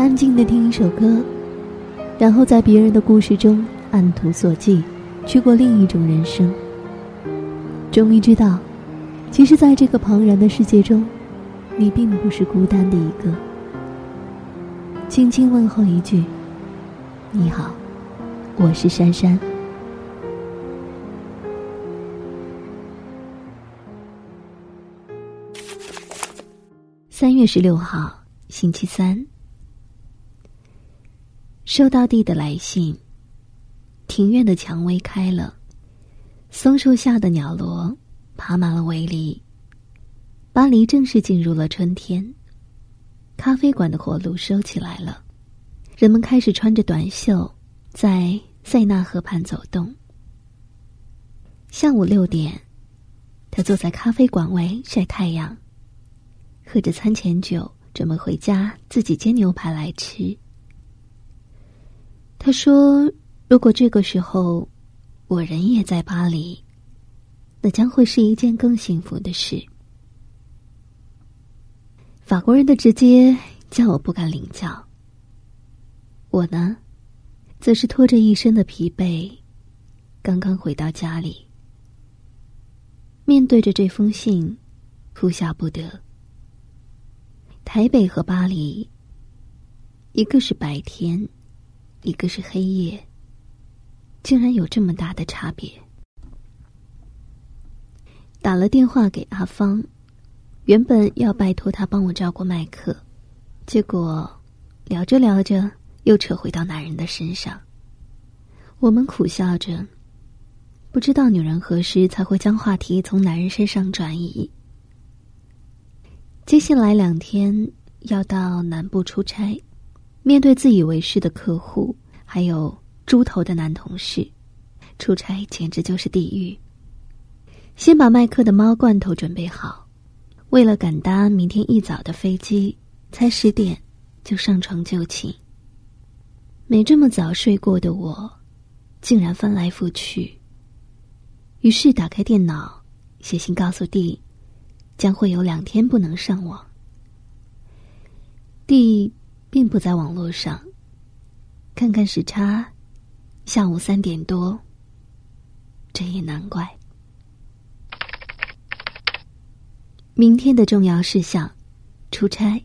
安静的听一首歌，然后在别人的故事中按图索骥，去过另一种人生。终于知道，其实，在这个庞然的世界中，你并不是孤单的一个。轻轻问候一句：“你好，我是珊珊。”三月十六号，星期三。收到弟的来信。庭院的蔷薇开了，松树下的鸟罗爬满了围篱。巴黎正式进入了春天。咖啡馆的火炉收起来了，人们开始穿着短袖在塞纳河畔走动。下午六点，他坐在咖啡馆外晒太阳。喝着餐前酒，准备回家自己煎牛排来吃。他说：“如果这个时候我人也在巴黎，那将会是一件更幸福的事。”法国人的直接叫我不敢领教。我呢，则是拖着一身的疲惫，刚刚回到家里，面对着这封信，哭笑不得。台北和巴黎，一个是白天，一个是黑夜，竟然有这么大的差别。打了电话给阿芳，原本要拜托他帮我照顾麦克，结果聊着聊着又扯回到男人的身上。我们苦笑着，不知道女人何时才会将话题从男人身上转移。接下来两天要到南部出差，面对自以为是的客户，还有猪头的男同事，出差简直就是地狱。先把麦克的猫罐头准备好，为了赶搭明天一早的飞机，才十点就上床就寝。没这么早睡过的我，竟然翻来覆去。于是打开电脑，写信告诉弟。将会有两天不能上网。弟并不在网络上。看看时差，下午三点多。这也难怪。明天的重要事项：出差。